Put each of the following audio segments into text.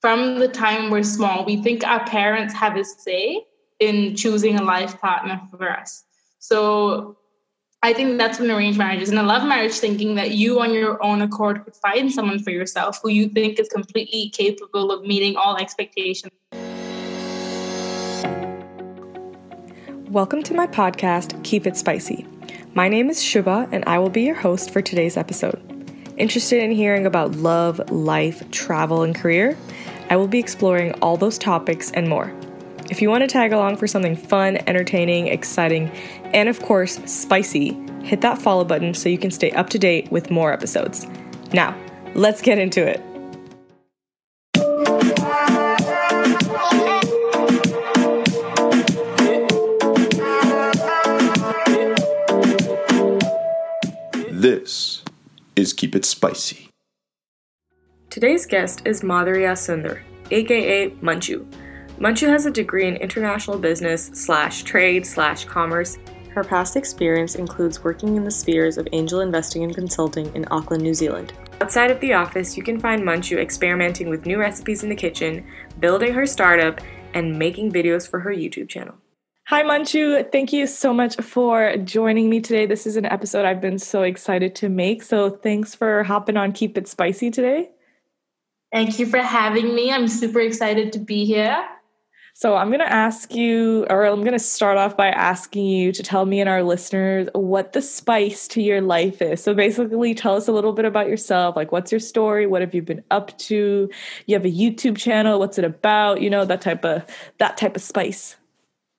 from the time we're small, we think our parents have a say in choosing a life partner for us. So I think that's an arranged marriage is. In a love marriage, thinking that you on your own accord could find someone for yourself who you think is completely capable of meeting all expectations. Welcome to my podcast, Keep It Spicy. My name is Shubha, and I will be your host for today's episode. Interested in hearing about love, life, travel, and career? I will be exploring all those topics and more. If you want to tag along for something fun, entertaining, exciting, and of course, spicy, hit that follow button so you can stay up to date with more episodes. Now, let's get into it. This is Keep It Spicy. Today's guest is Madhurya Sundar, aka Manju. Manju has a degree in international business slash trade slash commerce. Her past experience includes working in the spheres of angel investing and consulting in Auckland, New Zealand. Outside of the office, you can find Manju experimenting with new recipes in the kitchen, building her startup, and making videos for her YouTube channel. Hi, Manju. Thank you so much for joining me today. This is an episode I've been so excited to make. So, thanks for hopping on Keep It Spicy today. Thank you for having me. I'm super excited to be here. So I'm going to ask you, or I'm going to start off by asking you to tell me and our listeners what the spice to your life is. So basically, tell us a little bit about yourself. Like, what's your story? What have you been up to? You have a YouTube channel. What's it about? You know that type of that type of spice.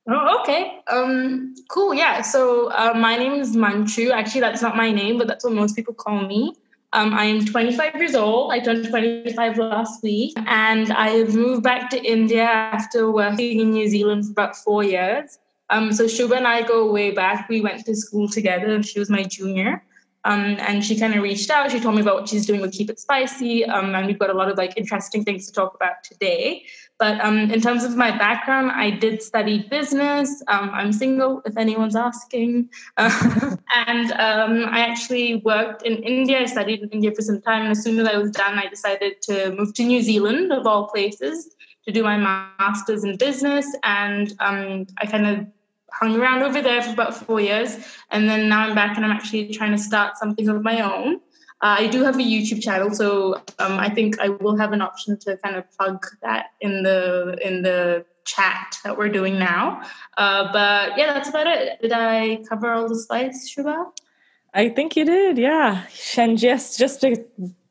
Oh, okay. Um, cool. Yeah. So uh, my name is Manju. Actually, that's not my name, but that's what most people call me. Um, I am 25 years old. I turned 25 last week, and I moved back to India after working in New Zealand for about four years. Um, so Shubha and I go way back. We went to school together, she was my junior. Um, and she kind of reached out. She told me about what she's doing with Keep It Spicy, um, and we've got a lot of like interesting things to talk about today. But um, in terms of my background, I did study business. Um, I'm single, if anyone's asking. And um, I actually worked in India. I studied in India for some time. And as soon as I was done, I decided to move to New Zealand, of all places, to do my master's in business. And um, I kind of hung around over there for about four years. And then now I'm back and I'm actually trying to start something of my own. Uh, I do have a YouTube channel, so um, I think I will have an option to kind of plug that in the in the chat that we're doing now. Uh, but yeah, that's about it. Did I cover all the slides, Shubha? I think you did, yeah. And just just to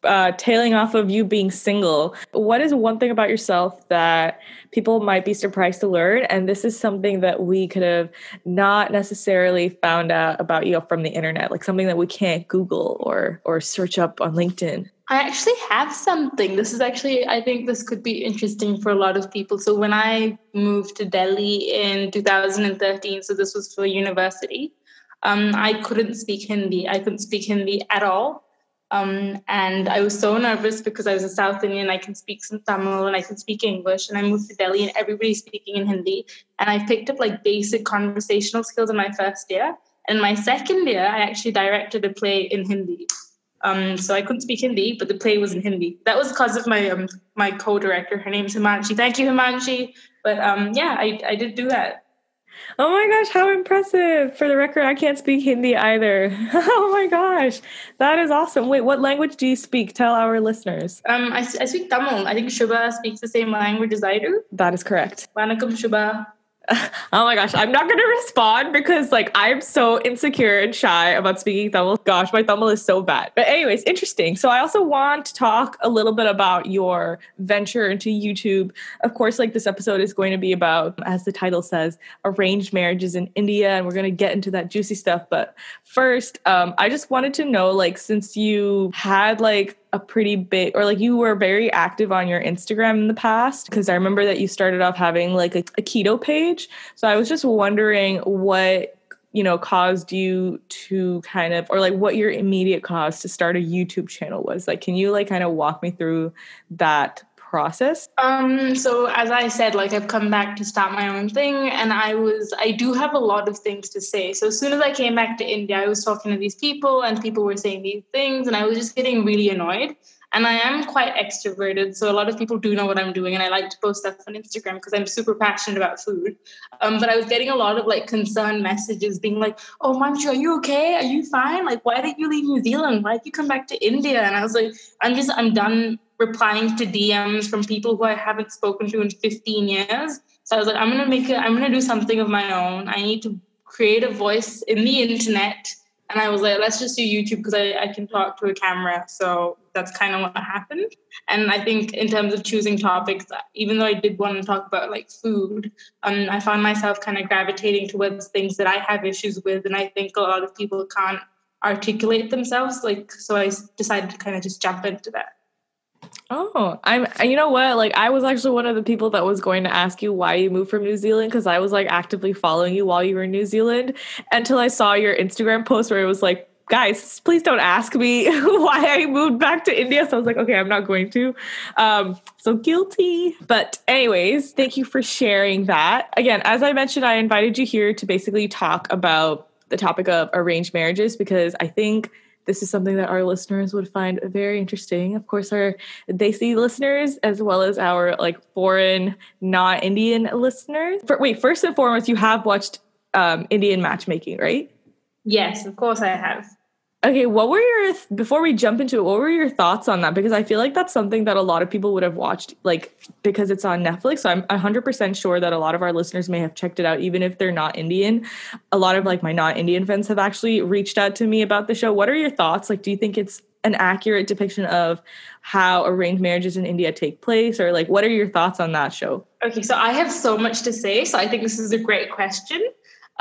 uh, tailing off of you being single, what is one thing about yourself that people might be surprised to learn? And this is something that we could have not necessarily found out about you from the internet, like something that we can't Google or or search up on LinkedIn. I actually have something. This is actually, I think this could be interesting for a lot of people. So, when I moved to Delhi in 2013, so this was for university, um, I couldn't speak Hindi. I couldn't speak Hindi at all. Um, and I was so nervous because I was a South Indian. I can speak some Tamil and I can speak English. And I moved to Delhi and everybody's speaking in Hindi. And I picked up like basic conversational skills in my first year. And my second year, I actually directed a play in Hindi. Um, so I couldn't speak Hindi, but the play was in Hindi. That was because of my um, my co-director. Her name's Himanshi. Thank you, Himanshi. But um, yeah, I, I did do that. Oh my gosh, how impressive. For the record, I can't speak Hindi either. oh my gosh, that is awesome. Wait, what language do you speak? Tell our listeners. Um, I, I speak Tamil. I think Shubha speaks the same language as I do. That is correct. Vanakkam Shubha. oh my gosh, I'm not gonna respond because like I'm so insecure and shy about speaking Tamil. Gosh, my Tamil is so bad. But anyways, interesting. So I also want to talk a little bit about your venture into YouTube. Of course, like this episode is going to be about, as the title says, arranged marriages in India, and we're gonna get into that juicy stuff. But first, um, I just wanted to know, like, since you had like pretty big or like you were very active on your Instagram in the past because I remember that you started off having like a, a, keto page. So I was just wondering what you know caused you to kind of or like what your immediate cause to start a YouTube channel was. Like can you like kind of walk me through that process? Um, so as I said, like I've come back to start my own thing and I was I do have a lot of things to say. So as soon as I came back to India, I was talking to these people and people were saying these things and I was just getting really annoyed. And I am quite extroverted, so a lot of people do know what I'm doing, and I like to post stuff on Instagram because I'm super passionate about food. Um, but I was getting a lot of like concerned messages, being like, "Oh, Manju, are you okay? Are you fine? Like, why did you leave New Zealand? Why did you come back to India?" And I was like, "I'm just, I'm done replying to DMs from people who I haven't spoken to in 15 years." So I was like, "I'm gonna make it. I'm gonna do something of my own. I need to create a voice in the internet." And I was like, let's just do YouTube because I, I can talk to a camera. So that's kind of what happened. And I think in terms of choosing topics, even though I did want to talk about like food, um, I found myself kind of gravitating towards things that I have issues with. And I think a lot of people can't articulate themselves. Like, so I decided to kind of just jump into that. Oh, I'm. You know what? Like, I was actually one of the people that was going to ask you why you moved from New Zealand because I was like actively following you while you were in New Zealand until I saw your Instagram post where it was like, guys, please don't ask me why I moved back to India. So I was like, okay, I'm not going to. Um, so guilty. But, anyways, thank you for sharing that. Again, as I mentioned, I invited you here to basically talk about the topic of arranged marriages because I think this is something that our listeners would find very interesting. Of course, our Desi listeners, as well as our like foreign, not Indian listeners. For, wait, first and foremost, you have watched um, Indian matchmaking, right? Yes, of course I have. Okay, what were your before we jump into it? What were your thoughts on that? Because I feel like that's something that a lot of people would have watched, like because it's on Netflix. So I'm 100 percent sure that a lot of our listeners may have checked it out, even if they're not Indian. A lot of like my not Indian friends have actually reached out to me about the show. What are your thoughts? Like, do you think it's an accurate depiction of how arranged marriages in India take place, or like what are your thoughts on that show? Okay, so I have so much to say. So I think this is a great question.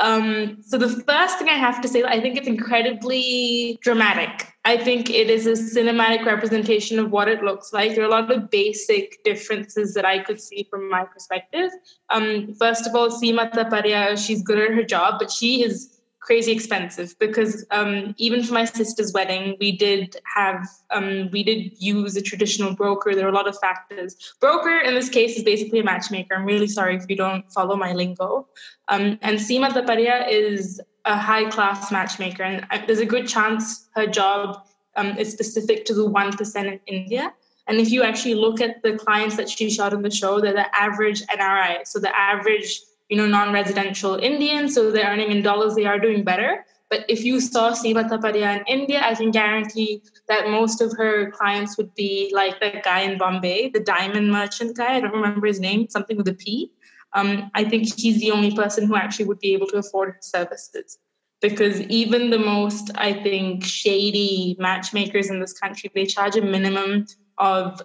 Um, so the first thing I have to say, I think it's incredibly dramatic. I think it is a cinematic representation of what it looks like. There are a lot of basic differences that I could see from my perspective. Um, first of all, Seema Taparia, she's good at her job, but she is crazy expensive because um, even for my sister's wedding, we did have um, we did use a traditional broker. There are a lot of factors. Broker in this case is basically a matchmaker. I'm really sorry if you don't follow my lingo. Um, and Seema Taparia is a high class matchmaker, and uh, there's a good chance her job um, is specific to the one percent in India. And if you actually look at the clients that she shot in the show, they're the average NRI. So the average you know, non-residential Indians, so they're earning in dollars, they are doing better. But if you saw Seema Taparia in India, I can guarantee that most of her clients would be like that guy in Bombay, the diamond merchant guy. I don't remember his name, something with a P. Um, I think he's the only person who actually would be able to afford her services. Because even the most, I think, shady matchmakers in this country, they charge a minimum of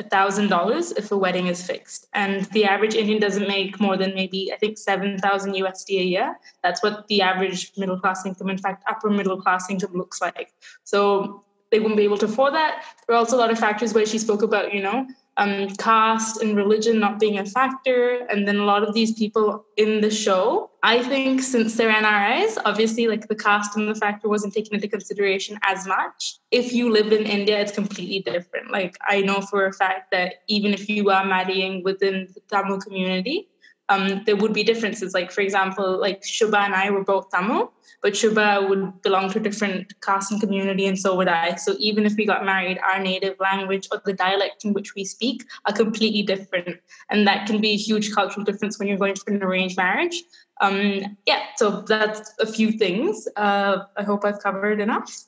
$1,000 if a wedding is fixed. And the average Indian doesn't make more than maybe, I think, 7,000 USD a year. That's what the average middle class income, in fact, upper middle class income looks like. So they wouldn't be able to afford that. There are also a lot of factors where she spoke about, you know, um, caste and religion not being a factor. And then a lot of these people in the show, I think since they're NRIs, obviously like the caste and the factor wasn't taken into consideration as much. If you live in India, it's completely different. Like I know for a fact that even if you are marrying within the Tamil community, um, there would be differences. Like, for example, like Shubha and I were both Tamil, but Shubha would belong to a different caste and community, and so would I. So even if we got married, our native language or the dialect in which we speak are completely different. And that can be a huge cultural difference when you're going for an arranged marriage. Um, yeah, so that's a few things. Uh, I hope I've covered enough.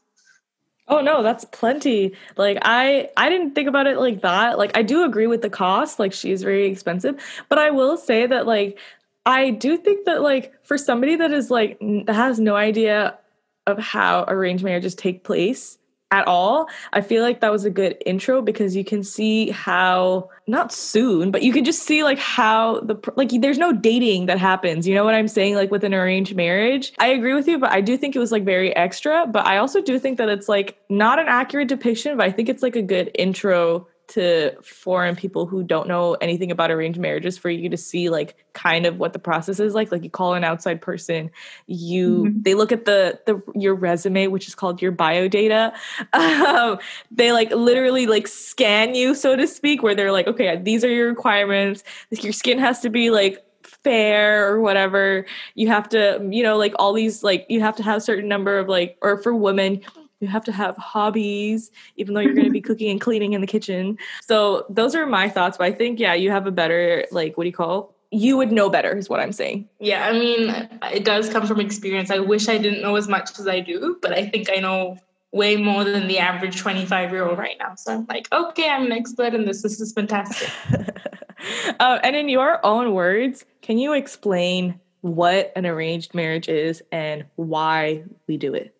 Oh no, that's plenty. Like I I didn't think about it like that. Like I do agree with the cost, like she's very expensive, but I will say that like I do think that like for somebody that is like that has no idea of how arranged marriages take place, at all. I feel like that was a good intro because you can see how not soon, but you can just see like how the like there's no dating that happens. You know what I'm saying? Like with an arranged marriage. I agree with you, but I do think it was like very extra, but I also do think that it's like not an accurate depiction, but I think it's like a good intro to foreign people who don't know anything about arranged marriages for you to see like kind of what the process is like like you call an outside person you mm-hmm. they look at the the your resume which is called your bio data um, they like literally like scan you so to speak where they're like okay these are your requirements your skin has to be like fair or whatever you have to you know like all these like you have to have a certain number of like or for women you have to have hobbies, even though you're going to be cooking and cleaning in the kitchen. So those are my thoughts. But I think, yeah, you have a better, like, what do you call? You would know better, is what I'm saying. Yeah, I mean, it does come from experience. I wish I didn't know as much as I do, but I think I know way more than the average 25 year old right now. So I'm like, okay, I'm an expert in this. This is fantastic. uh, and in your own words, can you explain what an arranged marriage is and why we do it?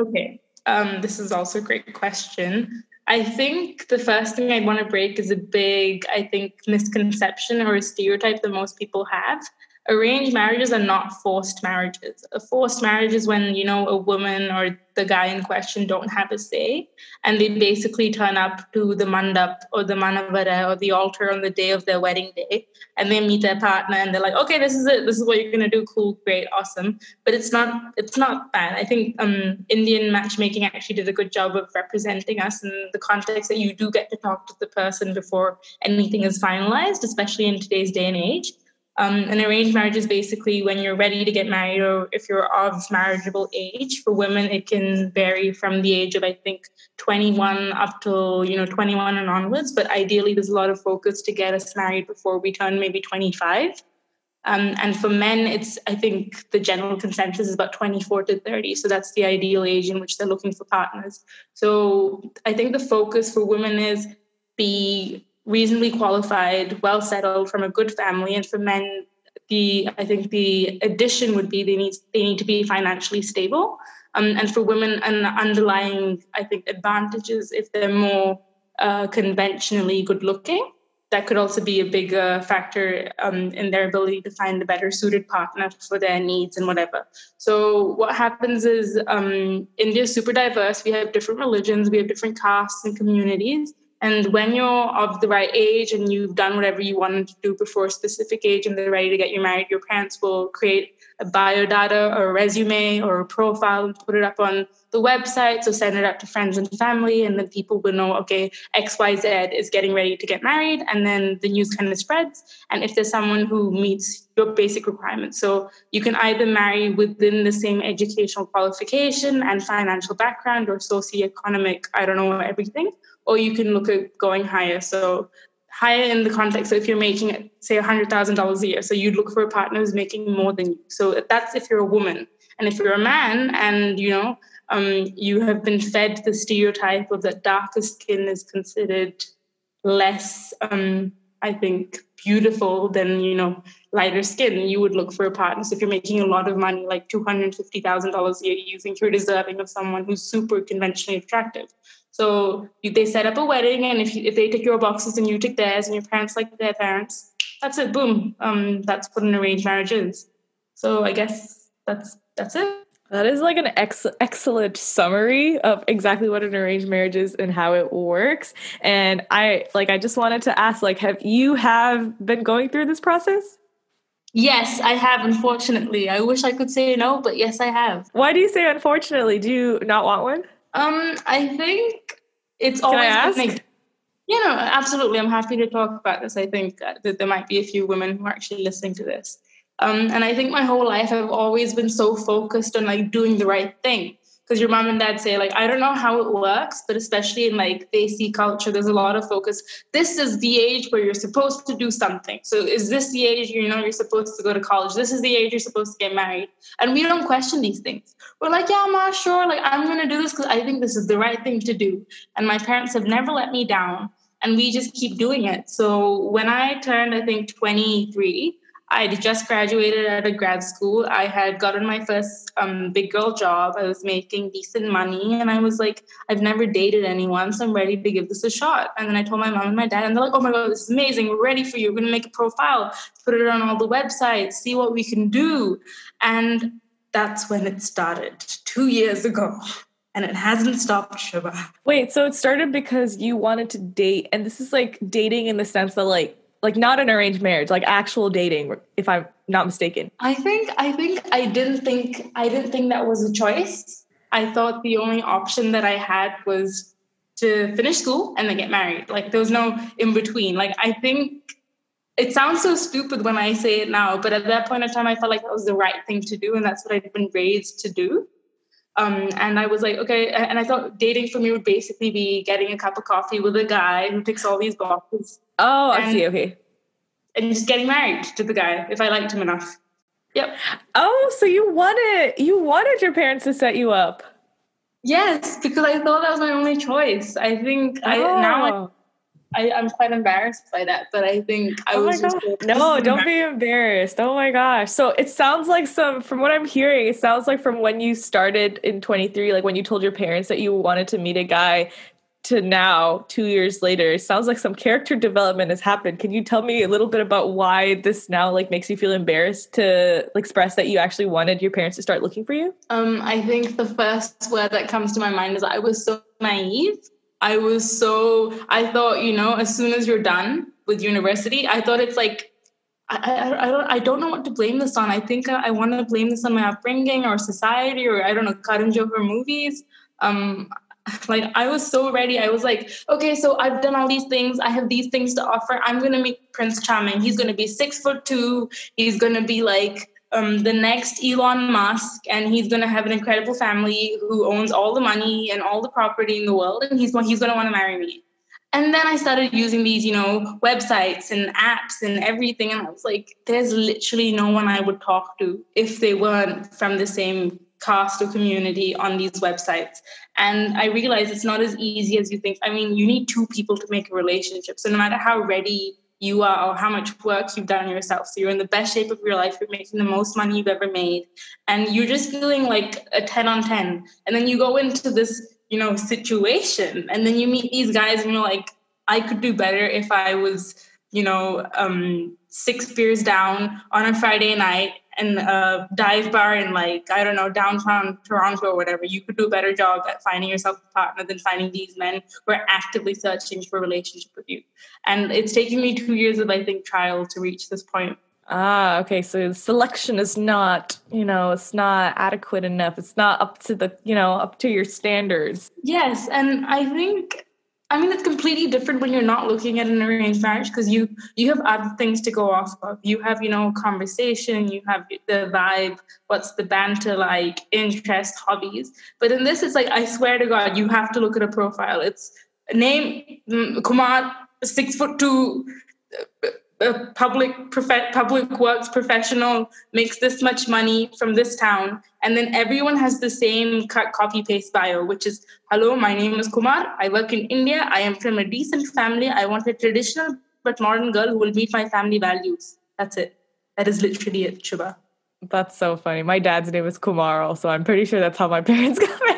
Okay, um, this is also a great question. I think the first thing I want to break is a big, I think, misconception or a stereotype that most people have arranged marriages are not forced marriages. A forced marriage is when, you know, a woman or the guy in question don't have a say and they basically turn up to the mandap or the manavara or the altar on the day of their wedding day and they meet their partner and they're like, okay, this is it. This is what you're gonna do. Cool, great, awesome. But it's not it's not bad. I think um, Indian matchmaking actually did a good job of representing us in the context that you do get to talk to the person before anything is finalized, especially in today's day and age. Um, an arranged marriage is basically when you're ready to get married or if you're of marriageable age. For women, it can vary from the age of, I think, 21 up to, you know, 21 and onwards. But ideally, there's a lot of focus to get us married before we turn maybe 25. Um, and for men, it's, I think, the general consensus is about 24 to 30. So that's the ideal age in which they're looking for partners. So I think the focus for women is be reasonably qualified, well settled from a good family, and for men, the I think the addition would be they need they need to be financially stable, um, and for women, an underlying I think advantages if they're more uh, conventionally good looking. That could also be a bigger factor um, in their ability to find a better suited partner for their needs and whatever. So what happens is um, India is super diverse. We have different religions, we have different castes and communities and when you're of the right age and you've done whatever you wanted to do before a specific age and they're ready to get you married, your parents will create a biodata or a resume or a profile and put it up on the website. So send it out to friends and family, and then people will know, okay, XYZ is getting ready to get married. And then the news kind of spreads. And if there's someone who meets your basic requirements, so you can either marry within the same educational qualification and financial background or socioeconomic, I don't know, everything or you can look at going higher. So higher in the context of if you're making say $100,000 a year. So you'd look for a partner who's making more than you. So that's if you're a woman. And if you're a man and, you know, um, you have been fed the stereotype of that darker skin is considered less, um, I think, beautiful than, you know, lighter skin, you would look for a partner. So if you're making a lot of money, like $250,000 a year, you think you're deserving of someone who's super conventionally attractive. So they set up a wedding, and if you, if they tick your boxes and you tick theirs, and your parents like their parents, that's it. Boom. Um, that's what an arranged marriage is. So I guess that's that's it. That is like an ex- excellent summary of exactly what an arranged marriage is and how it works. And I like I just wanted to ask like have you have been going through this process? Yes, I have unfortunately. I wish I could say no, but yes I have. Why do you say unfortunately? Do you not want one? Um, I think it's Can always. I ask? Like, you know, absolutely. I'm happy to talk about this. I think that there might be a few women who are actually listening to this. Um, and I think my whole life I've always been so focused on like doing the right thing because your mom and dad say like i don't know how it works but especially in like desi culture there's a lot of focus. This is the age where you're supposed to do something. So is this the age you know you're supposed to go to college. This is the age you're supposed to get married. And we don't question these things. We're like yeah ma sure like i'm to do this because i think this is the right thing to do. And my parents have never let me down and we just keep doing it. So when i turned i think 23 I just graduated out of grad school. I had gotten my first um, big girl job. I was making decent money, and I was like, I've never dated anyone, so I'm ready to give this a shot. And then I told my mom and my dad, and they're like, Oh my god, this is amazing! We're ready for you. We're gonna make a profile, put it on all the websites, see what we can do. And that's when it started two years ago. And it hasn't stopped, Shubha. Wait, so it started because you wanted to date, and this is like dating in the sense that like like not an arranged marriage like actual dating if i'm not mistaken. I think i think i didn't think i didn't think that was a choice. I thought the only option that i had was to finish school and then get married. Like there was no in between. Like i think it sounds so stupid when i say it now but at that point in time i felt like that was the right thing to do and that's what i'd been raised to do Um, and I was like, okay. And I thought dating for me would basically be getting a cup of coffee with a guy who ticks all these boxes. Oh, I see. Okay. And just getting married to the guy if I liked him enough. Yep. Oh, so you wanted you wanted your parents to set you up. Yes, because I thought that was my only choice. I think oh. I now I am quite embarrassed by that, but I think I oh was just no, don't be embarrassed. Oh my gosh. So it sounds like some from what I'm hearing, it sounds like from when you started in 23, like when you told your parents that you wanted to meet a guy to now, two years later, it sounds like some character development has happened. Can you tell me a little bit about why this now like makes you feel embarrassed to express that you actually wanted your parents to start looking for you? Um, I think the first word that comes to my mind is I was so naive I was so, I thought, you know, as soon as you're done with university, I thought it's like, I, I, I, don't, I don't know what to blame this on. I think I, I want to blame this on my upbringing or society or I don't know, Karan Johar movies. Um, like I was so ready. I was like, okay, so I've done all these things. I have these things to offer. I'm gonna meet Prince Charming. He's gonna be six foot two. He's gonna be like um, the next Elon Musk, and he's going to have an incredible family who owns all the money and all the property in the world, and he's he's going to want to marry me. And then I started using these, you know, websites and apps and everything, and I was like, there's literally no one I would talk to if they weren't from the same caste or community on these websites. And I realized it's not as easy as you think. I mean, you need two people to make a relationship. So no matter how ready you are or how much work you've done yourself. So you're in the best shape of your life, you're making the most money you've ever made, and you're just feeling like a 10 on 10. And then you go into this, you know, situation, and then you meet these guys, and you're like, I could do better if I was, you know, um, six beers down on a Friday night and a dive bar in like I don't know downtown Toronto or whatever, you could do a better job at finding yourself a partner than finding these men who are actively searching for a relationship with you. And it's taken me two years of I think trial to reach this point. Ah, okay. So selection is not, you know, it's not adequate enough. It's not up to the, you know, up to your standards. Yes, and I think I mean, it's completely different when you're not looking at an arranged marriage because you you have other things to go off of. You have, you know, conversation, you have the vibe, what's the banter like, interest, hobbies. But in this, it's like I swear to God, you have to look at a profile. It's name mm, Kumar, six foot two, a public prof- public works professional makes this much money from this town and then everyone has the same cut copy paste bio which is hello my name is kumar. I work in india. I am from a decent family. I want a traditional but modern girl who will meet my family values. That's it. That is literally it Shubha. that's so funny. My dad's name is kumar also. I'm pretty sure that's how my parents got married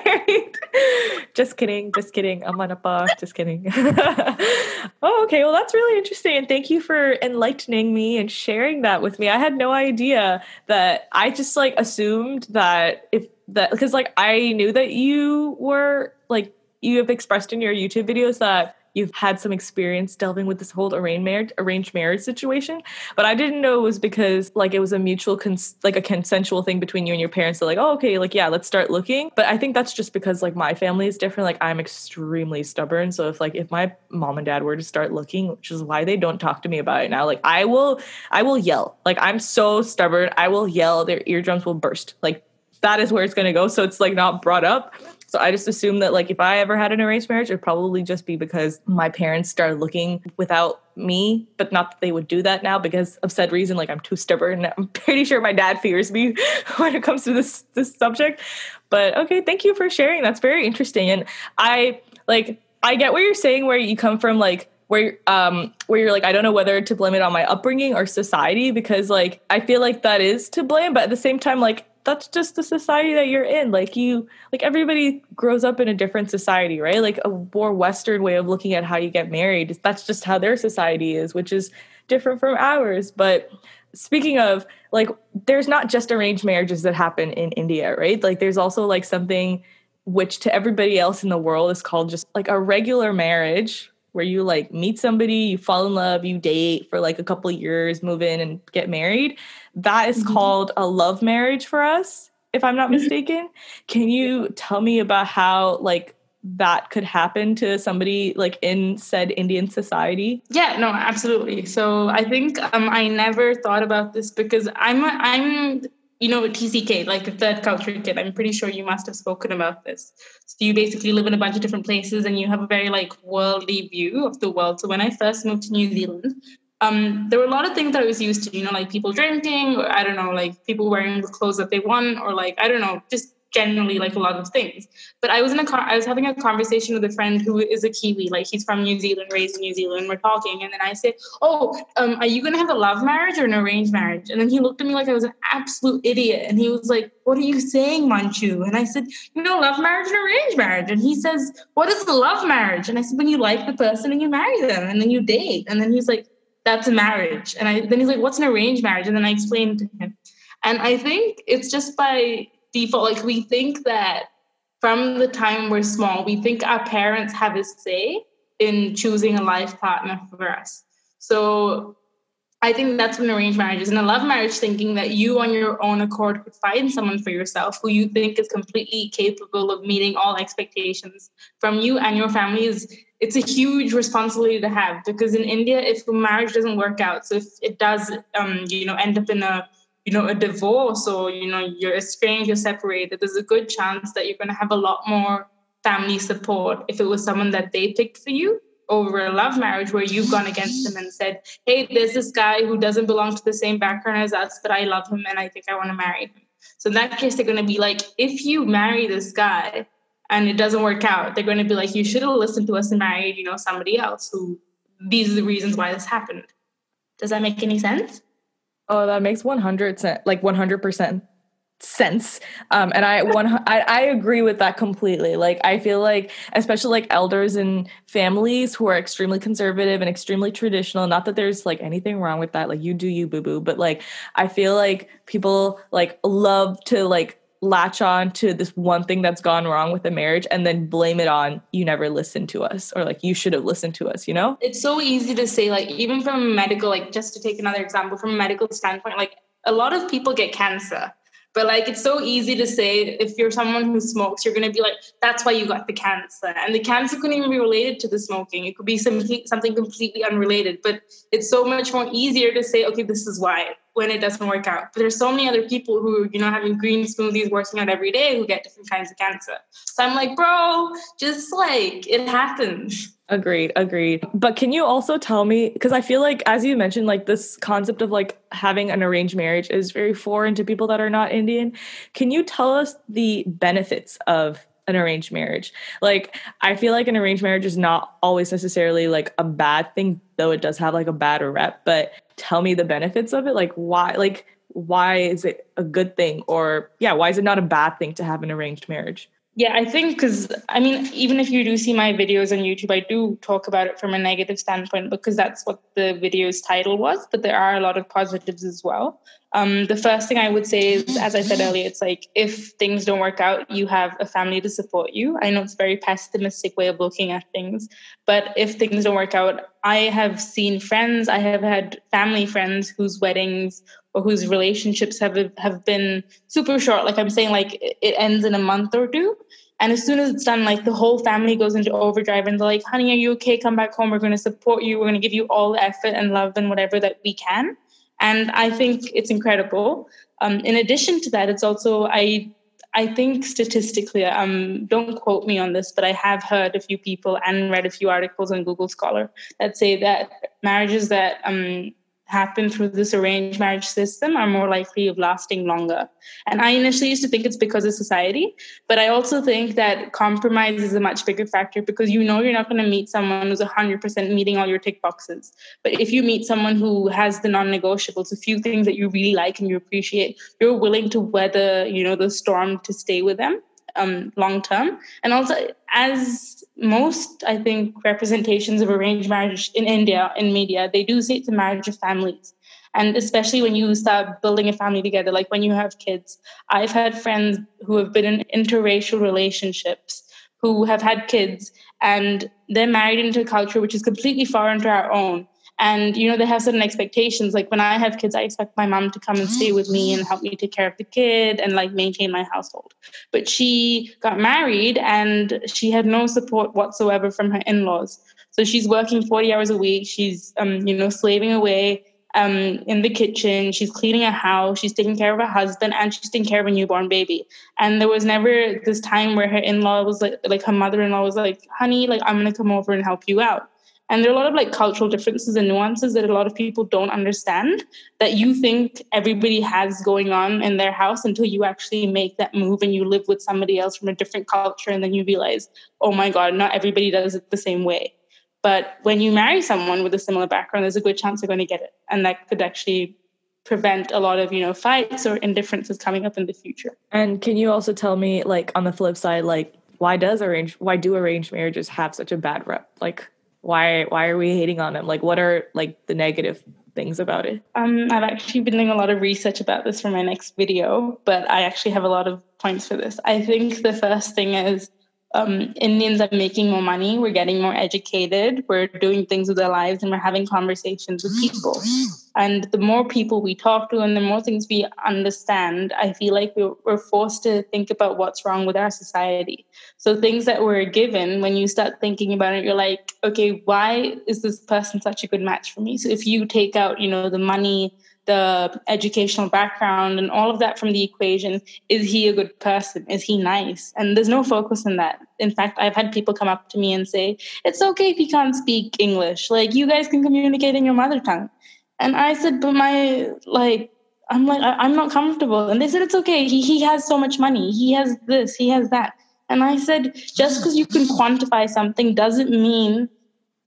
just kidding. Just kidding. I'm on a bar. Just kidding. oh, okay. Well, that's really interesting. And thank you for enlightening me and sharing that with me. I had no idea that I just like assumed that if that, because like I knew that you were like, you have expressed in your YouTube videos that you've had some experience delving with this whole arranged marriage arranged marriage situation but i didn't know it was because like it was a mutual cons- like a consensual thing between you and your parents. So like oh okay like yeah let's start looking. But i think that's just because like my family is different. Like i'm extremely stubborn. So if like if my mom and dad were to start looking which is why they don't talk to me about it now like i will i will yell. Like i'm so stubborn. I will yell. Their eardrums will burst. Like that is where it's going to go. So it's like not brought up so I just assume that like if I ever had an arranged marriage, it'd probably just be because my parents started looking without me, but not that they would do that now because of said reason. Like I'm too stubborn. I'm pretty sure my dad fears me when it comes to this this subject. But okay, thank you for sharing. That's very interesting. And I like I get what you're saying where you come from like where um where you're like I don't know whether to blame it on my upbringing or society because like I feel like that is to blame but at the same time like that's just the society that you're in. Like you like everybody grows up in a different society right? Like a more western way of looking at how you get married that's just how their society is which is different from ours. But speaking of like there's not just arranged marriages that happen in India right? Like there's also like something which to everybody else in the world is called just like a regular marriage where you like meet somebody, you fall in love, you date for like a couple years, move in and get married. That is mm-hmm. called a love marriage for us, if I'm not mm-hmm. mistaken. Can you tell me about how like that could happen to somebody like in said Indian society? Yeah, no, absolutely. So I think um, I never thought about this because I'm I'm you know, a TCK, like a third culture kid, I'm pretty sure you must have spoken about this. So you basically live in a bunch of different places and you have a very like worldly view of the world. So when I first moved to New Zealand, um, there were a lot of things that I was used to, you know, like people drinking, or I don't know, like people wearing the clothes that they want, or like, I don't know, just generally like a lot of things. But I was in a car, I was having a conversation with a friend who is a Kiwi, like he's from New Zealand, raised in New Zealand. We're talking, and then I said, "Oh, um, are you gonna have a love marriage or an arranged marriage?" And then he looked at me like I was an absolute idiot, and he was like, "What are you saying, Manju?" And I said, "You know, love marriage and arranged marriage." And he says, "What is the love marriage?" And I said, "When you like the person and you marry them, and then you date." And then he's like, "That's a marriage." And I then he's like, "What's an arranged marriage?" And then I explained to him. And I think it's just by default like we think that from the time we're small we think our parents have a say in choosing a life partner for us so i think that's when arranged marriage is in a love marriage thinking that you on your own accord could find someone for yourself who you think is completely capable of meeting all expectations from you and your family is it's a huge responsibility to have because in india if a marriage doesn't work out so if it does um, you know end up in a you know, a divorce or, you know, you're estranged, you're separated, there's a good chance that you're going to have a lot more family support if it was someone that they picked for you over a love marriage where you've gone against them and said, hey, there's this guy who doesn't belong to the same background as us, but I love him and I think I want to marry him. So in that case, they're going to be like, if you marry this guy and it doesn't work out, they're going to be like, you should have listened to us and married, you know, somebody else who these are the reasons why this happened. Does that make any sense? Oh, that makes 100 cent, like 100% sense. Um, and I, one, I, I agree with that completely. Like, I feel like, especially like elders and families who are extremely conservative and extremely traditional, not that there's like anything wrong with that. Like you do you boo boo, but like, I feel like people like love to like latch on to this one thing that's gone wrong with the marriage and then blame it on you never listened to us or like you should have listened to us you know it's so easy to say like even from a medical like just to take another example from a medical standpoint like a lot of people get cancer but like it's so easy to say if you're someone who smokes, you're gonna be like, that's why you got the cancer. And the cancer couldn't even be related to the smoking. It could be something something completely unrelated. But it's so much more easier to say, okay, this is why when it doesn't work out. But there's so many other people who, you know, having green smoothies, working out every day who get different kinds of cancer. So I'm like, bro, just like it happens. Agreed, agreed. But can you also tell me because I feel like as you mentioned like this concept of like having an arranged marriage is very foreign to people that are not Indian. Can you tell us the benefits of an arranged marriage? Like I feel like an arranged marriage is not always necessarily like a bad thing though it does have like a bad rep, but tell me the benefits of it like why like why is it a good thing or yeah, why is it not a bad thing to have an arranged marriage? Yeah, I think because I mean, even if you do see my videos on YouTube, I do talk about it from a negative standpoint because that's what the video's title was. But there are a lot of positives as well. Um, the first thing I would say is, as I said earlier, it's like if things don't work out, you have a family to support you. I know it's a very pessimistic way of looking at things, but if things don't work out, I have seen friends, I have had family friends whose weddings or whose relationships have have been super short. Like I'm saying, like it ends in a month or two. And as soon as it's done, like the whole family goes into overdrive and they're like, honey, are you okay? Come back home. We're going to support you. We're going to give you all the effort and love and whatever that we can. And I think it's incredible. Um, in addition to that, it's also, I I think statistically, um, don't quote me on this, but I have heard a few people and read a few articles on Google Scholar that say that marriages that um, happen through this arranged marriage system are more likely of lasting longer. And I initially used to think it's because of society, but I also think that compromise is a much bigger factor because you know you're not going to meet someone who's 100% meeting all your tick boxes. But if you meet someone who has the non-negotiables, a few things that you really like and you appreciate, you're willing to weather, you know, the storm to stay with them um, long term. And also, as most, I think, representations of arranged marriage in India in media, they do say it's a marriage of families. And especially when you start building a family together, like when you have kids, I've had friends who have been in interracial relationships who have had kids and they're married into a culture which is completely foreign to our own and you know they have certain expectations like when i have kids i expect my mom to come and stay with me and help me take care of the kid and like maintain my household but she got married and she had no support whatsoever from her in-laws so she's working 40 hours a week she's um, you know slaving away um, in the kitchen. She's cleaning a house. She's taking care of her husband, and she's taking care of a newborn baby. And there was never this time where her in law was like, like her mother in law was like, "Honey, like I'm gonna come over and help you out." And there are a lot of like cultural differences and nuances that a lot of people don't understand that you think everybody has going on in their house until you actually make that move and you live with somebody else from a different culture. And then you realize, oh my God, not everybody does it the same way. But when you marry someone with a similar background, there's a good chance you're going to get it. And that could actually prevent a lot of, you know, fights or indifferences coming up in the future. And can you also tell me, like, on the flip side, like, why does arrange why do arranged marriages have such a bad rep? Like why why are we hating on them? Like what are like the negative things about it? Um i've actually been doing a lot of research about this for my next video but i actually have a lot of points for this. I think the first thing is um, Indians are making more money, we're getting more educated, we're doing things with our lives, and we're having conversations with people. And the more people we talk to and the more things we understand, I feel like we're, we're forced to think about what's wrong with our society. So, things that we're given, when you start thinking about it, you're like, okay, why is this person such a good match for me? So, if you take out, you know, the money, the educational background and all of that from the equation is he a good person? Is he nice? And there's no focus on that. In fact i've had people come up to me and say it's okay if you can't speak english. Like you guys can communicate in your mother tongue. And i said but my like i'm like I, am not comfortable. And they said it's okay. He, he has so much money. He has this. He has that. And i said just because you can quantify something doesn't mean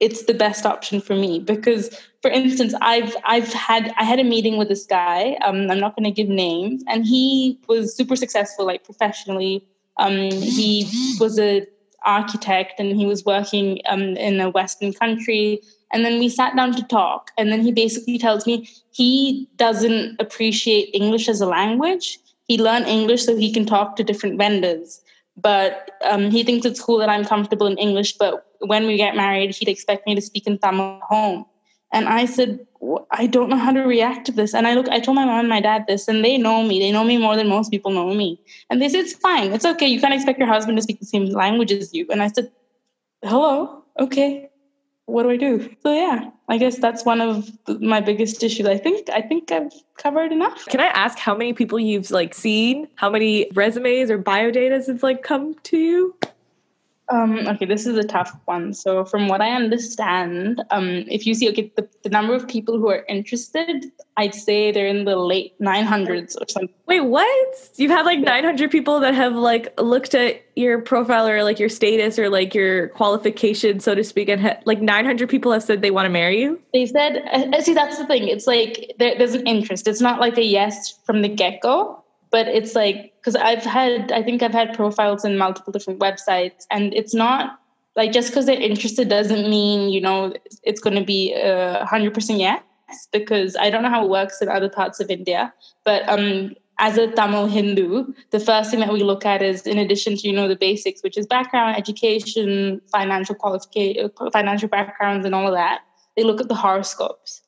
it's the best option for me because for instance i've i've had i had a meeting with this guy um, i'm not going to give names and he was super successful like professionally um, he was a architect and he was working um, in a western country and then we sat down to talk and then he basically tells me he doesn't appreciate english as a language he learned english so he can talk to different vendors but um, he thinks it's cool that I'm comfortable in English. But when we get married, he'd expect me to speak in Tamil home. And I said, I don't know how to react to this. And I look, I told my mom and my dad this, and they know me. They know me more than most people know me. And they said, it's fine. It's okay. You can't expect your husband to speak the same language as you. And I said, hello, okay what do I do? So yeah, I guess that's one of my biggest issues. I think I think I've covered enough. Can I ask how many people you've like seen? How many resumes or bio data have like come to you? Um, okay, this is a tough one. So, from what I understand, um, if you see, okay, the, the number of people who are interested, I'd say they're in the late 900s or something. Wait, what? You've had like 900 people that have like looked at your profile or like your status or like your qualification, so to speak, and ha- like 900 people have said they want to marry you? They said, uh, see, that's the thing. It's like there, there's an interest. It's not like a yes from the get go but it's like because i've had i think i've had profiles in multiple different websites and it's not like just because they're interested doesn't mean you know it's going to be hundred percent yes because i don't know how it works in other parts of india but um as a Tamil Hindu, the first thing that we look at is, in addition to you know the basics, which is background, education, financial qualification, financial backgrounds, and all of that. They look at the horoscopes.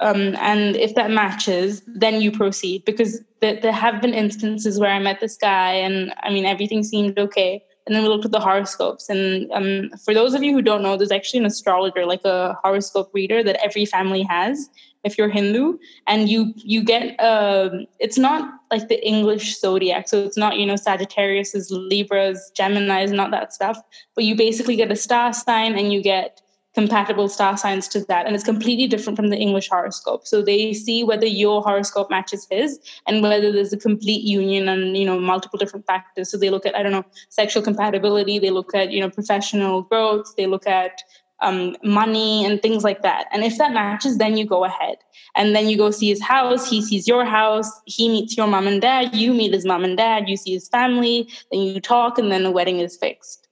Um, and if that matches, then you proceed because th- there have been instances where I met this guy and I mean, everything seemed okay. And then we looked at the horoscopes. And um, for those of you who don't know, there's actually an astrologer, like a horoscope reader that every family has if you're Hindu. And you you get, uh, it's not like the English zodiac. So it's not, you know, Sagittarius is Libras, Gemini is not that stuff. But you basically get a star sign and you get compatible star signs to that and it's completely different from the english horoscope. So they see whether your horoscope matches his and whether there's a complete union and you know multiple different factors. So they look at i don't know sexual compatibility they look at you know professional growth they look at um, money and things like that. And if that matches then you go ahead. And then you go see his house he sees your house he meets your mom and dad you meet his mom and dad you see his family then you talk and then the wedding is fixed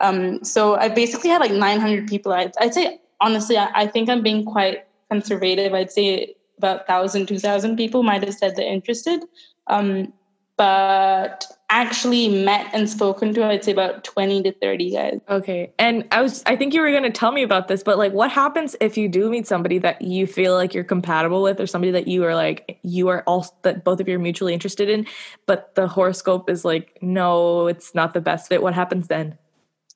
um, so I basically had like 900 people. I'd, I'd say, honestly, I, I, think I'm being quite conservative. I'd say about 1,000, 2,000 people might have said they're interested. Um, but actually met and spoken to, I'd say about 20 to 30 guys. Okay. And I was, I think you were going to tell me about this, but like what happens if you do meet somebody that you feel like you're compatible with or somebody that you are like, you are all that both of you are mutually interested in, but the horoscope is like, no, it's not the best fit. What happens then?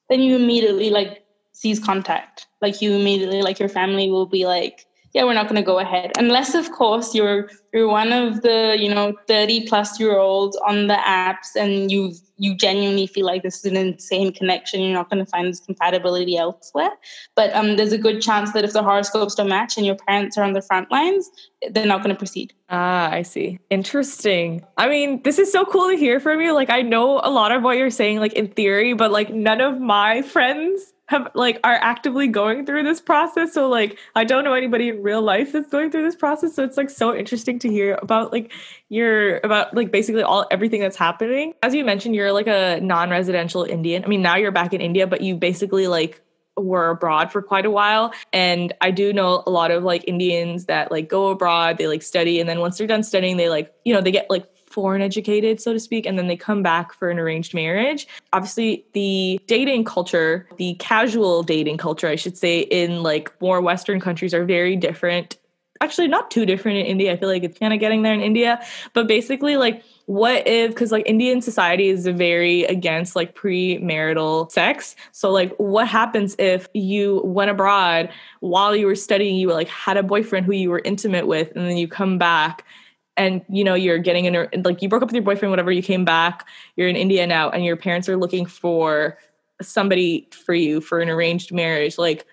Then you immediately like cease contact. Like you immediately like your family will be like, yeah, we're not going to go ahead unless, of course, you're you're one of the you know thirty plus year olds on the apps, and you you genuinely feel like this is an insane connection. You're not going to find this compatibility elsewhere. But um, there's a good chance that if the horoscopes don't match and your parents are on the front lines, they're not going to proceed. Ah, I see. Interesting. I mean, this is so cool to hear from you. Like, I know a lot of what you're saying, like in theory, but like none of my friends have like are actively going through this process. So like i don't know anybody in real life that's going through this process. So it's like so interesting to hear about like your about like basically all everything that's happening. As you mentioned you're like a non-residential indian. I mean now you're back in india but you basically like were abroad for quite a while. And i do know a lot of like indians that like go abroad. They like study. And then once they're done studying they like you know they get like foreign educated, so to speak, and then they come back for an arranged marriage. Obviously, the dating culture, the casual dating culture, I should say, in like more Western countries are very different. Actually, not too different in India. I feel like it's kind of getting there in India. But basically, like, what if because like indian society is very against like premarital sex so like what happens if you went abroad while you were studying you like had a boyfriend who you were intimate with and then you come back and you know you're getting in like you broke up with your boyfriend whatever you came back you're in india now and your parents are looking for somebody for you for an arranged marriage like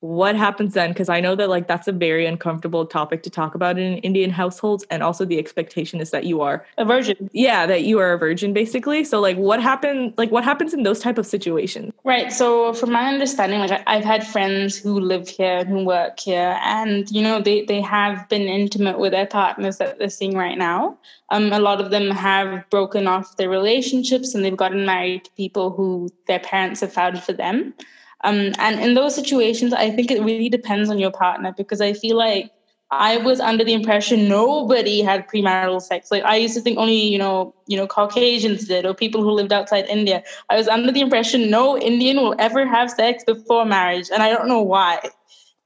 what happens then? Because i know that like that's a very uncomfortable topic to talk about in indian households and also the expectation is that you are a virgin. Yeah that you are a virgin basically. So like what happened like what happens in those type of situations? Right. So from my understanding like i've had friends who live here who work here and you know they they have been intimate with their partners that they're seeing right now. Um, a lot of them have broken off their relationships and they've gotten married to people who their parents have found for them um, and in those situations, I think it really depends on your partner because I feel like I was under the impression nobody had premarital sex. Like I used to think only, you know, you know, Caucasians did or people who lived outside India. I was under the impression no Indian will ever have sex before marriage. And I don't know why.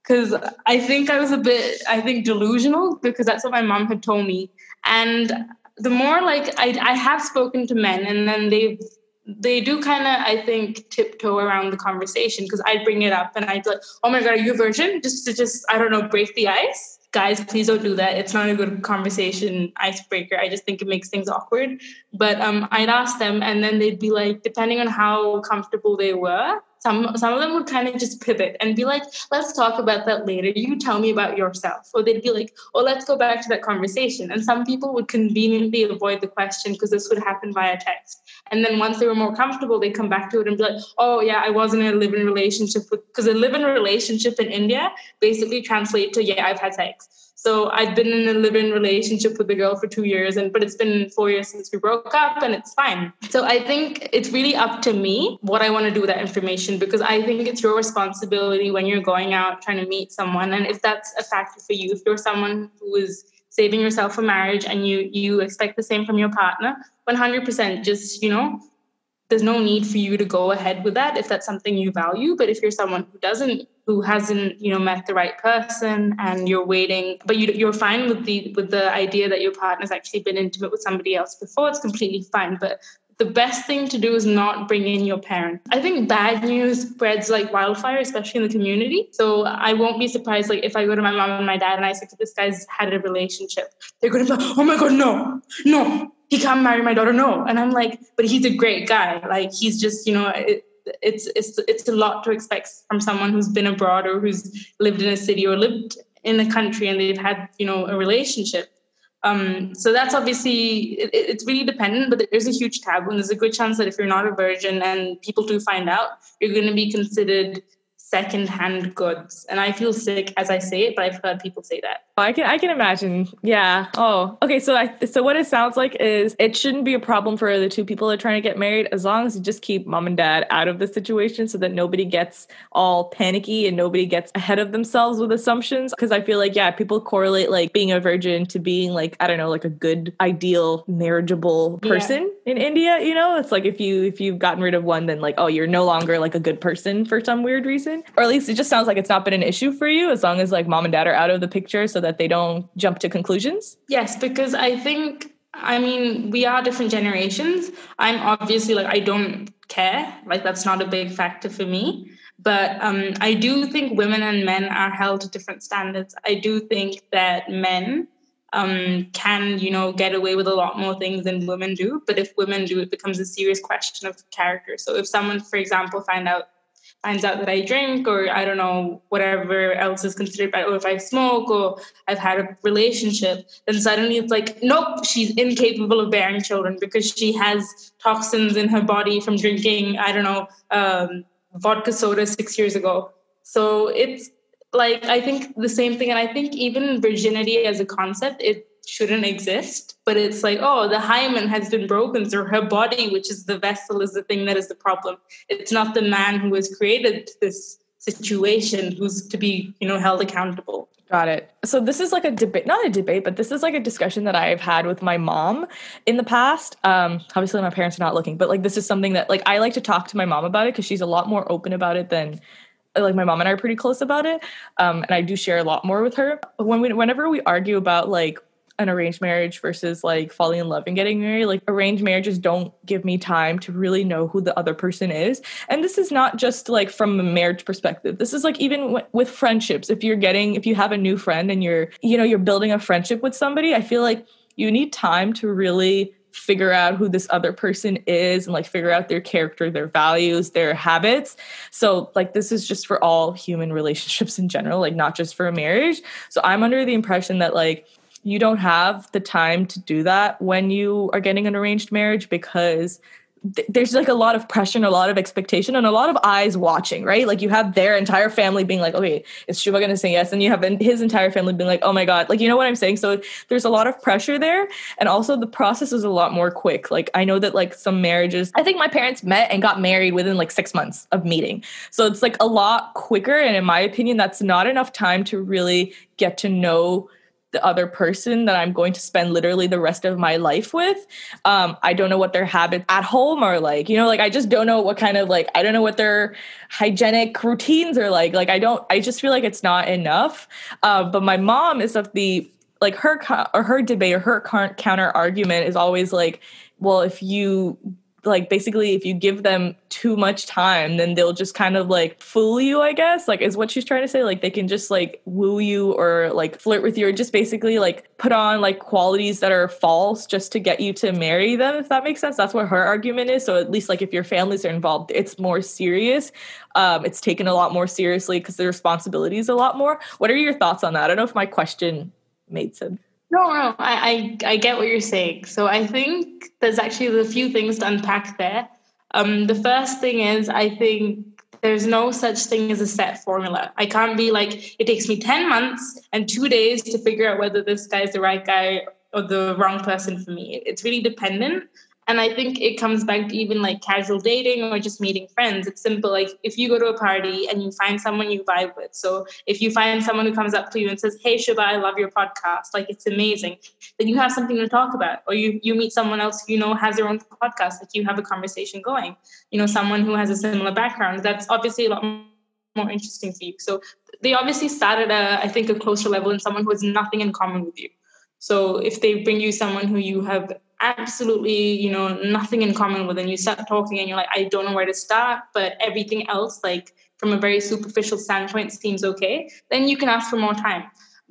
Cause I think I was a bit, I think delusional because that's what my mom had told me. And the more like I, I have spoken to men and then they've they do kind of, I think, tiptoe around the conversation because I'd bring it up and I'd be like, oh my God, are you a virgin? Just to just, I don't know, break the ice. Guys, please don't do that. It's not a good conversation icebreaker. I just think it makes things awkward. But um, I'd ask them, and then they'd be like, depending on how comfortable they were, some some of them would kind of just pivot and be like let's talk about that later. You tell me about yourself. Or they'd be like oh let's go back to that conversation. And some people would conveniently avoid the question because this would happen via text. And then once they were more comfortable they'd come back to it and be like oh yeah i was in a live-in relationship because a live-in relationship in india basically translates to yeah i've had sex so I've been in a live-in relationship with the girl for two years, and but it's been four years since we broke up, and it's fine. So I think it's really up to me what I want to do with that information because I think it's your responsibility when you're going out trying to meet someone, and if that's a factor for you, if you're someone who is saving yourself for marriage and you you expect the same from your partner, 100% just you know there's no need for you to go ahead with that if that's something you value but if you're someone who doesn't who hasn't you know met the right person and you're waiting but you, you're fine with the with the idea that your partner's actually been intimate with somebody else before it's completely fine but the best thing to do is not bring in your parents. I think bad news spreads like wildfire, especially in the community. So I won't be surprised, like if I go to my mom and my dad and I say, "This guy's had a relationship," they're going to be like, "Oh my god, no, no, he can't marry my daughter, no." And I'm like, "But he's a great guy. Like he's just, you know." It, it's it's it's a lot to expect from someone who's been abroad or who's lived in a city or lived in a country and they've had you know a relationship um, so that's obviously it, it's really dependent, but there's a huge taboo, and there's a good chance that if you're not a virgin and people do find out, you're going to be considered secondhand goods. And I feel sick as I say it, but I've heard people say that. I can I can imagine. Yeah. Oh, okay. So I so what it sounds like is it shouldn't be a problem for the two people that are trying to get married as long as you just keep mom and dad out of the situation so that nobody gets all panicky and nobody gets ahead of themselves with assumptions. Because I feel like yeah, people correlate like being a virgin to being like I don't know like a good ideal marriageable person yeah. in India. You know, it's like if you if you've gotten rid of one, then like oh you're no longer like a good person for some weird reason, or at least it just sounds like it's not been an issue for you as long as like mom and dad are out of the picture. So that they don't jump to conclusions? Yes, because I think I mean, we are different generations. I'm obviously like, I don't care. Like, that's not a big factor for me. But um, I do think women and men are held to different standards. I do think that men um, can, you know, get away with a lot more things than women do. But if women do, it becomes a serious question of character. So if someone, for example, find out finds out that I drink or I don't know, whatever else is considered bad, or if I smoke or I've had a relationship, then suddenly it's like, nope, she's incapable of bearing children because she has toxins in her body from drinking, I don't know, um, vodka soda six years ago. So it's like, I think the same thing. And I think even virginity as a concept, it shouldn't exist but it's like oh the hymen has been broken through her body which is the vessel is the thing that is the problem it's not the man who has created this situation who's to be you know held accountable Got it. So this is like a debate, not a debate, but this is like a discussion that I've had with my mom in the past. Um, obviously, my parents are not looking, but like this is something that like I like to talk to my mom about it because she's a lot more open about it than like my mom and I are pretty close about it. Um, and I do share a lot more with her. When we, whenever we argue about like an arranged marriage versus like falling in love and getting married. Like arranged marriages don't give me time to really know who the other person is. And this is not just like from a marriage perspective. This is like even w- with friendships. If you're getting if you have a new friend and you're you know you're building a friendship with somebody, I feel like you need time to really figure out who this other person is and like figure out their character, their values, their habits. So like this is just for all human relationships in general, like not just for a marriage. So I'm under the impression that like you don't have the time to do that when you are getting an arranged marriage because th- there's like a lot of pressure and a lot of expectation and a lot of eyes watching, right? Like you have their entire family being like, okay, is Shubha going to say yes? And you have his entire family being like, oh my God, like, you know what I'm saying? So there's a lot of pressure there. And also the process is a lot more quick. Like I know that like some marriages, I think my parents met and got married within like six months of meeting. So it's like a lot quicker. And in my opinion, that's not enough time to really get to know the other person that I'm going to spend literally the rest of my life with. Um, I don't know what their habits at home are like. You know, like I just don't know what kind of like I don't know what their hygienic routines are like. Like I don't. I just feel like it's not enough. Uh, but my mom is of the like her or her debate or her counter argument is always like, well, if you like basically if you give them too much time then they'll just kind of like fool you i guess like is what she's trying to say. Like they can just like woo you or like flirt with you or just basically like put on like qualities that are false just to get you to marry them if that makes sense. That's what her argument is. So at least like if your families are involved it's more serious. Um it's taken a lot more seriously because the responsibility is a lot more. What are your thoughts on that? I don't know if my question made sense no, no, I, I, I get what you're saying. So I think there's actually a few things to unpack there. Um, the first thing is I think there's no such thing as a set formula. I can't be like, it takes me 10 months and two days to figure out whether this guy is the right guy or the wrong person for me. It's really dependent. And I think it comes back to even like casual dating or just meeting friends. It's simple. Like if you go to a party and you find someone you vibe with. So if you find someone who comes up to you and says, Hey Shubha, I love your podcast, like it's amazing, then you have something to talk about. Or you you meet someone else who you know has their own podcast, like you have a conversation going. You know, someone who has a similar background. That's obviously a lot more interesting for you. So they obviously start at a, I think, a closer level and someone who has nothing in common with you. So if they bring you someone who you have absolutely, you know, nothing in common with, and you start talking and you're like, I don't know where to start, but everything else, like from a very superficial standpoint, seems okay, then you can ask for more time.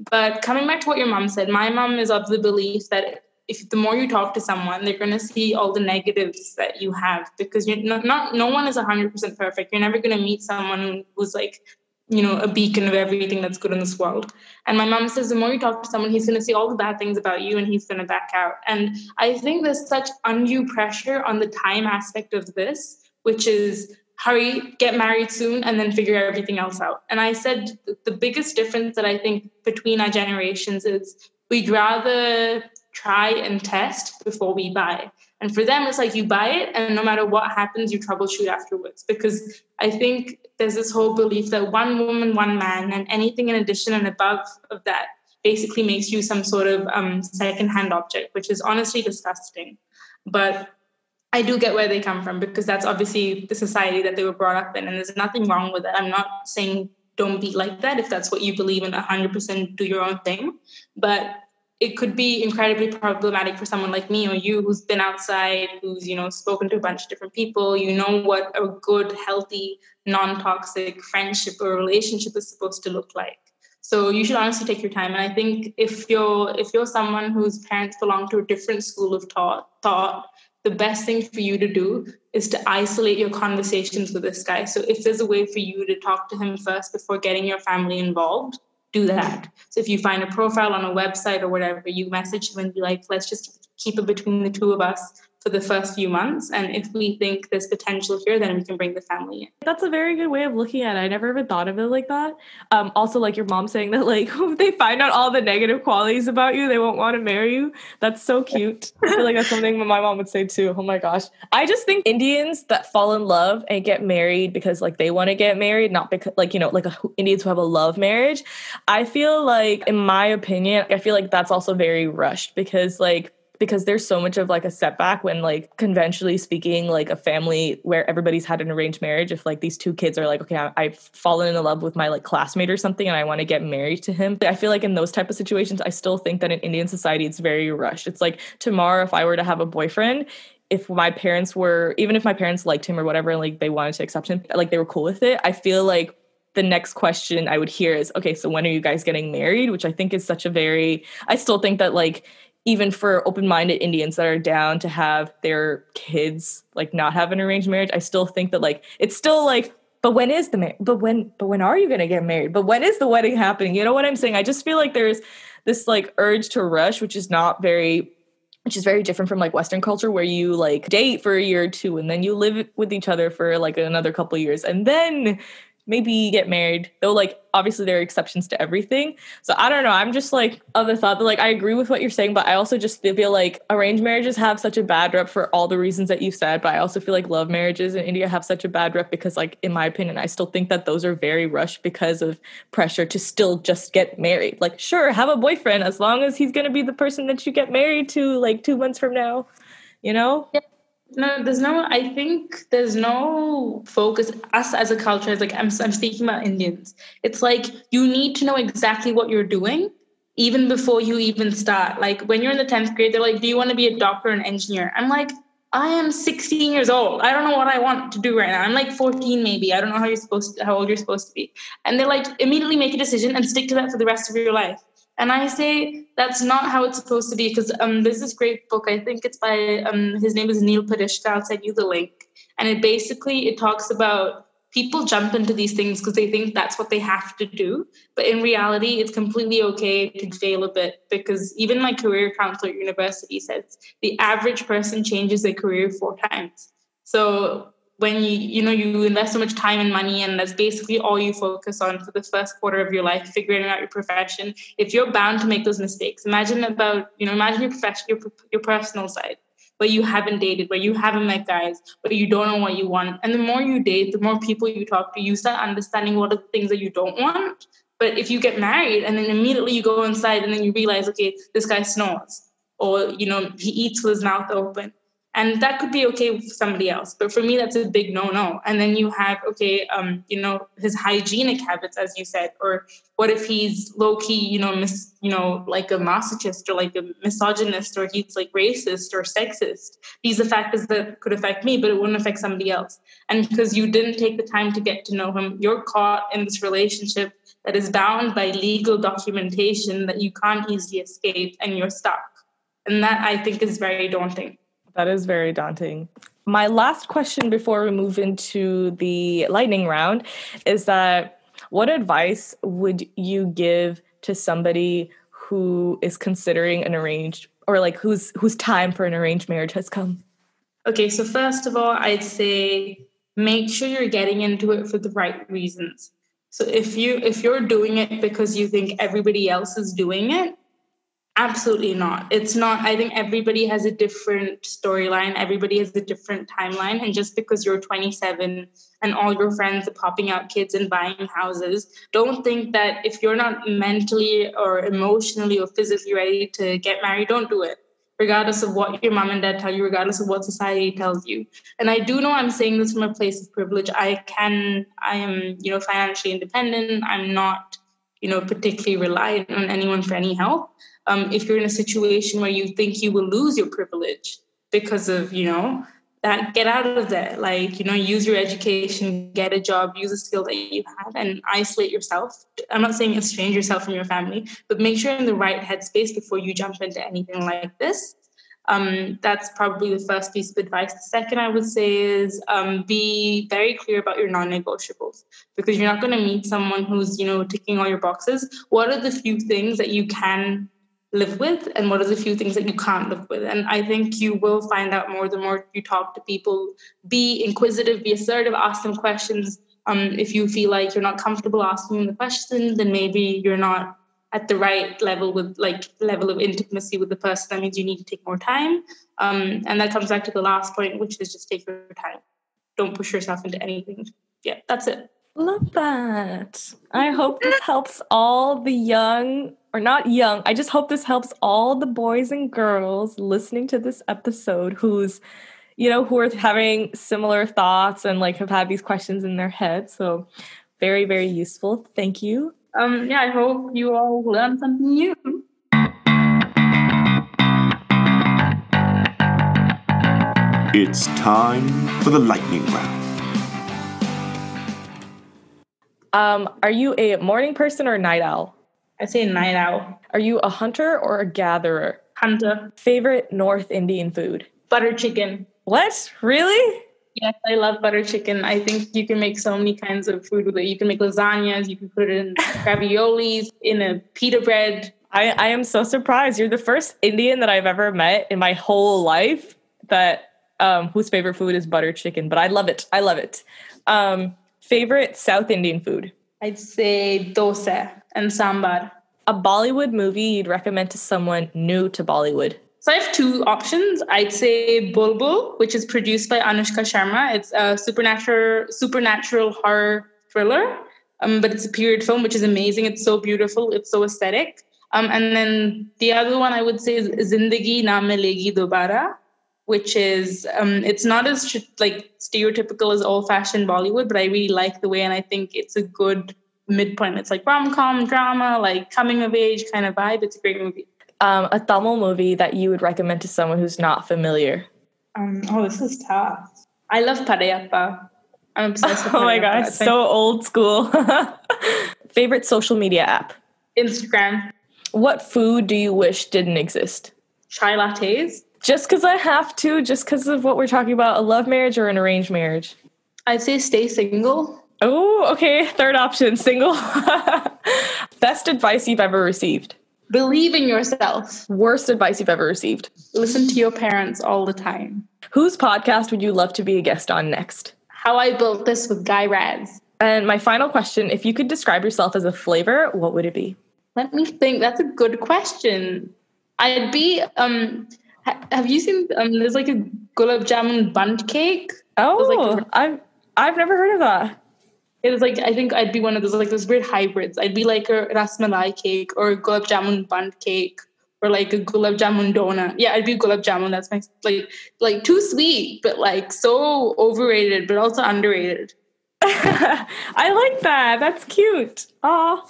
But coming back to what your mom said, my mom is of the belief that if the more you talk to someone, they're going to see all the negatives that you have because you're not, not no one is 100% perfect. You're never going to meet someone who's like you know, a beacon of everything that's good in this world. And my mom says the more you talk to someone, he's going to see all the bad things about you and he's going to back out. And I think there's such undue pressure on the time aspect of this, which is hurry, get married soon, and then figure everything else out. And I said the biggest difference that I think between our generations is we'd rather try and test before we buy. And for them, it's like you buy it, and no matter what happens, you troubleshoot afterwards. Because I think there's this whole belief that one woman, one man, and anything in addition and above of that basically makes you some sort of um, second-hand object, which is honestly disgusting. But I do get where they come from because that's obviously the society that they were brought up in, and there's nothing wrong with it. I'm not saying don't be like that if that's what you believe in 100% do your own thing but it could be incredibly problematic for someone like me or you who's been outside, who's, you know, spoken to a bunch of different people. You know what a good, healthy, non toxic friendship or relationship is supposed to look like. So you should honestly take your time. And I think if you're if you're someone whose parents belong to a different school of thought, thought the best thing for you to do is to isolate your conversations with this guy. So if there's a way for you to talk to him first before getting your family involved, do that. So if you find a profile on a website or whatever, you message him and be like, let's just keep it between the two of us for the first few months. And if we think there's potential here, then we can bring the family in. That's a very good way of looking at it. I never even thought of it like that. Um, also, like your mom saying that, like, if they find out all the negative qualities about you, they won't want to marry you. That's so cute. I feel like that's something my mom would say too. Oh my gosh. I just think Indians that fall in love and get married because, like, they want to get married, not because, like, you know, like a, Indians who have a love marriage. I feel like, in my opinion, I feel like that's also very rushed because, like, because there's so much of like a setback when like conventionally speaking like a family where everybody's had an arranged marriage if like these two kids are like okay I, i've fallen in love with my like classmate or something and i want to get married to him i feel like in those type of situations i still think that in indian society it's very rushed it's like tomorrow if i were to have a boyfriend if my parents were even if my parents liked him or whatever like they wanted to accept him like they were cool with it i feel like the next question I would hear is, okay, so when are you guys getting married? Which I think is such a very, I still think that like even for open-minded Indians that are down to have their kids like not have an arranged marriage, I still think that like it's still like but when is the but when but when are you going to get married? But when is the wedding happening? You know what I'm saying? I just feel like there's this like urge to rush which is not very which is very different from like western culture where you like date for a year or two and then you live with each other for like another couple years and then maybe get married though like obviously there are exceptions to everything. So i don't know i'm just like of the thought that like i agree with what you're saying but i also just feel like arranged marriages have such a bad rep for all the reasons that you said but i also feel like love marriages in india have such a bad rep because like in my opinion i still think that those are very rushed because of pressure to still just get married. Like sure have a boyfriend as long as he's going to be the person that you get married to like two months from now you know? Yeah no, there's no. I think there's no focus. Us as a culture, is like I'm, I'm speaking about Indians. It's like you need to know exactly what you're doing even before you even start. Like when you're in the tenth grade, they're like, "Do you want to be a doctor or an engineer?" I'm like, I am 16 years old. I don't know what I want to do right now. I'm like 14, maybe. I don't know how you're supposed to, how old you're supposed to be. And they're like, immediately make a decision and stick to that for the rest of your life. And I say that's not how it's supposed to be because um, there's this great book. I think it's by um, his name is Neil Pasricha. I'll send you the link. And it basically it talks about people jump into these things because they think that's what they have to do. But in reality, it's completely okay to fail a bit because even my career counselor at university says the average person changes their career four times. So when you you know you invest so much time and money and that's basically all you focus on for the first quarter of your life figuring out your profession. If you're bound to make those mistakes imagine about you know imagine your profession your, your personal side where you haven't dated where you haven't met guys where you don't know what you want. And the more you date the more people you talk to you start understanding what are the things that you don't want. But if you get married and then immediately you go inside and then you realize okay this guy snores or you know he eats with his mouth open and that could be okay for somebody else but for me that's a big no no and then you have okay um you know his hygienic habits as you said or what if he's low key you know mis- you know like a masochist or like a misogynist or he's like racist or sexist. These are factors that could affect me but it wouldn't affect somebody else. And because you didn't take the time to get to know him you're caught in this relationship that is bound by legal documentation that you can't easily escape and you're stuck. And that i think is very daunting that is very daunting. My last question before we move into the lightning round is that what advice would you give to somebody who is considering an arranged or like whose whose time for an arranged marriage has come? Okay, so first of all, I'd say make sure you're getting into it for the right reasons. So if you if you're doing it because you think everybody else is doing it, Absolutely not. It's not. I think everybody has a different storyline. Everybody has a different timeline. And just because you're 27 and all your friends are popping out kids and buying houses, don't think that if you're not mentally or emotionally or physically ready to get married, don't do it, regardless of what your mom and dad tell you, regardless of what society tells you. And I do know I'm saying this from a place of privilege. I can, I am, you know, financially independent. I'm not you know, particularly rely on anyone for any help. Um, if you're in a situation where you think you will lose your privilege because of, you know, that get out of there like you know use your education get a job use a skill that you have and isolate yourself i'm not saying estrange yourself from your family but make sure you're in the right headspace before you jump into anything like this um, that's probably the first piece of advice. The second I would say is um, be very clear about your non-negotiables because you're not going to meet someone who's you know ticking all your boxes. What are the few things that you can live with and what are the few things that you can't live with and i think you will find out more the more you talk to people be inquisitive be assertive ask them questions um, if you feel like you're not comfortable asking the question then maybe you're not at the right level with like level of intimacy with the person that means you need to take more time. Um, and that comes back to the last point which is just take your time. Don't push yourself into anything. Yeah that's it. Love that. I hope this helps all the young or not young i just hope this helps all the boys and girls listening to this episode who's you know who are having similar thoughts and like have had these questions in their head. So very very useful. Thank you um, yeah, I hope you all learn something new. It's time for the lightning round. Um, are you a morning person or night owl? I say night owl. Are you a hunter or a gatherer? Hunter. Favorite North Indian food? Butter chicken. What? Really? Yes, I love butter chicken. I think you can make so many kinds of food with it. You can make lasagnas, you can put it in raviolis, in a pita bread. I, I am so surprised. You're the first Indian that I've ever met in my whole life that um, whose favorite food is butter chicken. But I love it. I love it. Um, favorite South Indian food? I'd say dosa and sambar. A Bollywood movie you'd recommend to someone new to Bollywood? So I have two options. I'd say Bulbbul, which is produced by Anushka Sharma. It's a supernatural supernatural horror thriller, um, but it's a period film, which is amazing. It's so beautiful. It's so aesthetic. Um, and then the other one I would say is Zindagi Na Milegi Dobara, which is um, it's not as like stereotypical as old-fashioned Bollywood, but I really like the way, and I think it's a good midpoint. It's like rom-com drama, like coming of age kind of vibe. It's a great movie um, a Tamil movie that you would recommend to someone who's not familiar? Um, oh, this is tough. I love Padayappa. I'm obsessed with Oh my gosh, so old school. Favorite social media app? Instagram. What food do you wish didn't exist? Chai lattes. Just because I have to, just because of what we're talking about, a love marriage or an arranged marriage? I'd say stay single. Oh, okay. Third option, single. Best advice you've ever received? Believe in yourself. Worst advice you've ever received? Listen to your parents all the time. Whose podcast would you love to be a guest on next? How I Built This with Guy Raz. And my final question if you could describe yourself as a flavor, what would it be? Let me think. That's a good question. I'd be, um, ha- have you seen, um, there's like a gulab jamun bundt cake? Oh, like I've, I've never heard of that. It was like I think I'd be one of those like those weird hybrids. I'd be like a rasmalai cake or a gulab jamun bun cake or like a gulab jamun donut. Yeah, I'd be gulab jamun. That's my like like too sweet, but like so overrated, but also underrated. I like that. That's cute. Oh,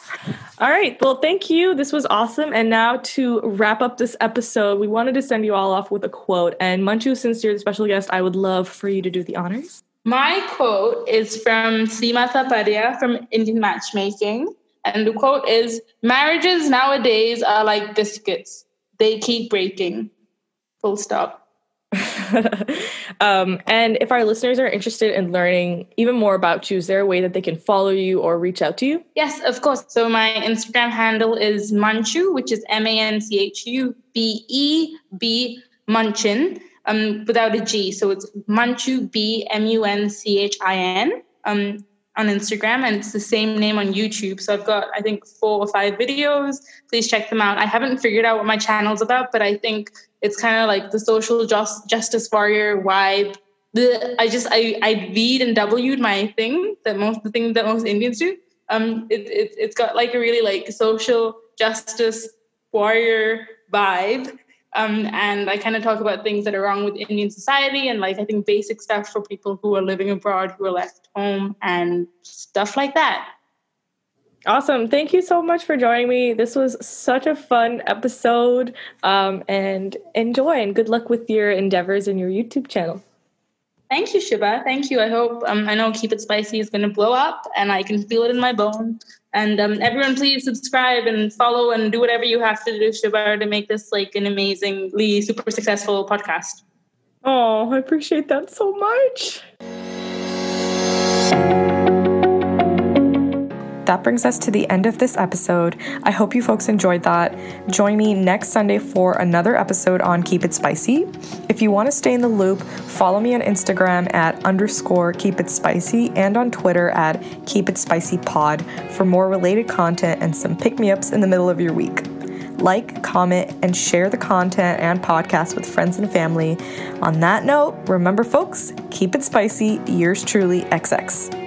all right. Well, thank you. This was awesome. And now to wrap up this episode, we wanted to send you all off with a quote. And Manju, since you're the special guest, I would love for you to do the honors. My quote is from Sima Taparia from Indian Matchmaking. And the quote is Marriages nowadays are like biscuits, they keep breaking. Full stop. um, and if our listeners are interested in learning even more about you, is there a way that they can follow you or reach out to you? Yes, of course. So my Instagram handle is Manchu, which is M A N C H U B E B Munchin um, without a G. So it's Munchu B M U N C H I N um, on Instagram, and it's the same name on YouTube. So I've got I think four or five videos. Please check them out. I haven't figured out what my channel's about, but I think it's kind of like the social just, justice warrior vibe. The I just I I V'd and W'd my thing that most the thing that most Indians do. Um, it, it it's got like a really like social justice warrior vibe um, and I kind of talk about things that are wrong with Indian society and like I think basic stuff for people who are living abroad, who are left home, and stuff like that. Awesome. Thank you so much for joining me. This was such a fun episode. Um, and enjoy and good luck with your endeavors and your YouTube channel. Thank you, Shubha. Thank you. I hope um, I know Keep It Spicy is going to blow up, and I can feel it in my bones. And um, everyone, please subscribe and follow and do whatever you have to do, Shubha, to make this like an amazingly super successful podcast. Oh, I appreciate that so much. That brings us to the end of this episode. I hope you folks enjoyed that. Join me next Sunday for another episode on Keep It Spicy. If you want to stay in the loop, follow me on Instagram at underscore Keep It Spicy and on Twitter at Keep It Spicy Pod for more related content and some pick me ups in the middle of your week. Like, comment, and share the content and podcast with friends and family. On that note, remember, folks, keep it spicy. Yours truly, XX.